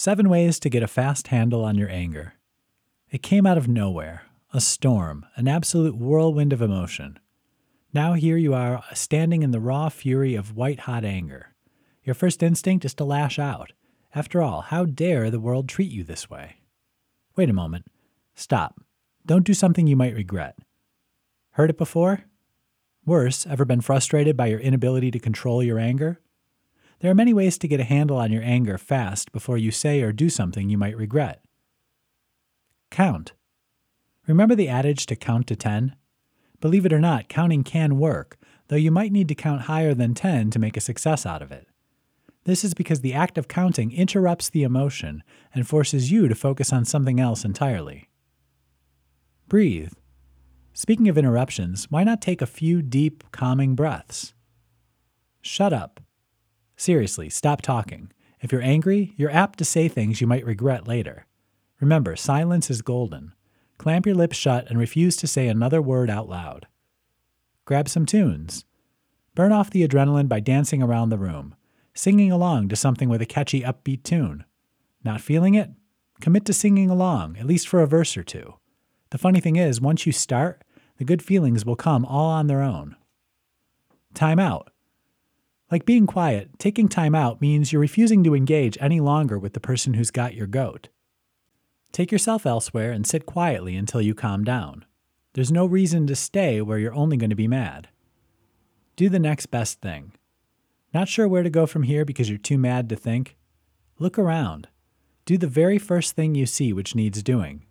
Seven ways to get a fast handle on your anger. It came out of nowhere, a storm, an absolute whirlwind of emotion. Now here you are, standing in the raw fury of white hot anger. Your first instinct is to lash out. After all, how dare the world treat you this way? Wait a moment. Stop. Don't do something you might regret. Heard it before? Worse, ever been frustrated by your inability to control your anger? There are many ways to get a handle on your anger fast before you say or do something you might regret. Count. Remember the adage to count to 10? Believe it or not, counting can work, though you might need to count higher than 10 to make a success out of it. This is because the act of counting interrupts the emotion and forces you to focus on something else entirely. Breathe. Speaking of interruptions, why not take a few deep, calming breaths? Shut up. Seriously, stop talking. If you're angry, you're apt to say things you might regret later. Remember, silence is golden. Clamp your lips shut and refuse to say another word out loud. Grab some tunes. Burn off the adrenaline by dancing around the room, singing along to something with a catchy upbeat tune. Not feeling it? Commit to singing along, at least for a verse or two. The funny thing is, once you start, the good feelings will come all on their own. Time out. Like being quiet, taking time out means you're refusing to engage any longer with the person who's got your goat. Take yourself elsewhere and sit quietly until you calm down. There's no reason to stay where you're only going to be mad. Do the next best thing. Not sure where to go from here because you're too mad to think? Look around. Do the very first thing you see which needs doing.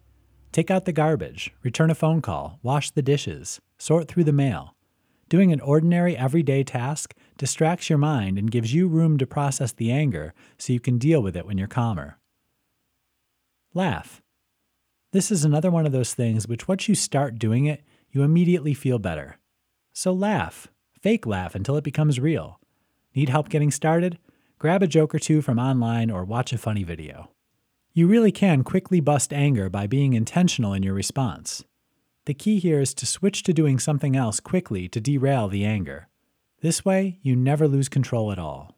Take out the garbage, return a phone call, wash the dishes, sort through the mail. Doing an ordinary everyday task distracts your mind and gives you room to process the anger so you can deal with it when you're calmer. Laugh. This is another one of those things which, once you start doing it, you immediately feel better. So laugh. Fake laugh until it becomes real. Need help getting started? Grab a joke or two from online or watch a funny video. You really can quickly bust anger by being intentional in your response. The key here is to switch to doing something else quickly to derail the anger. This way, you never lose control at all.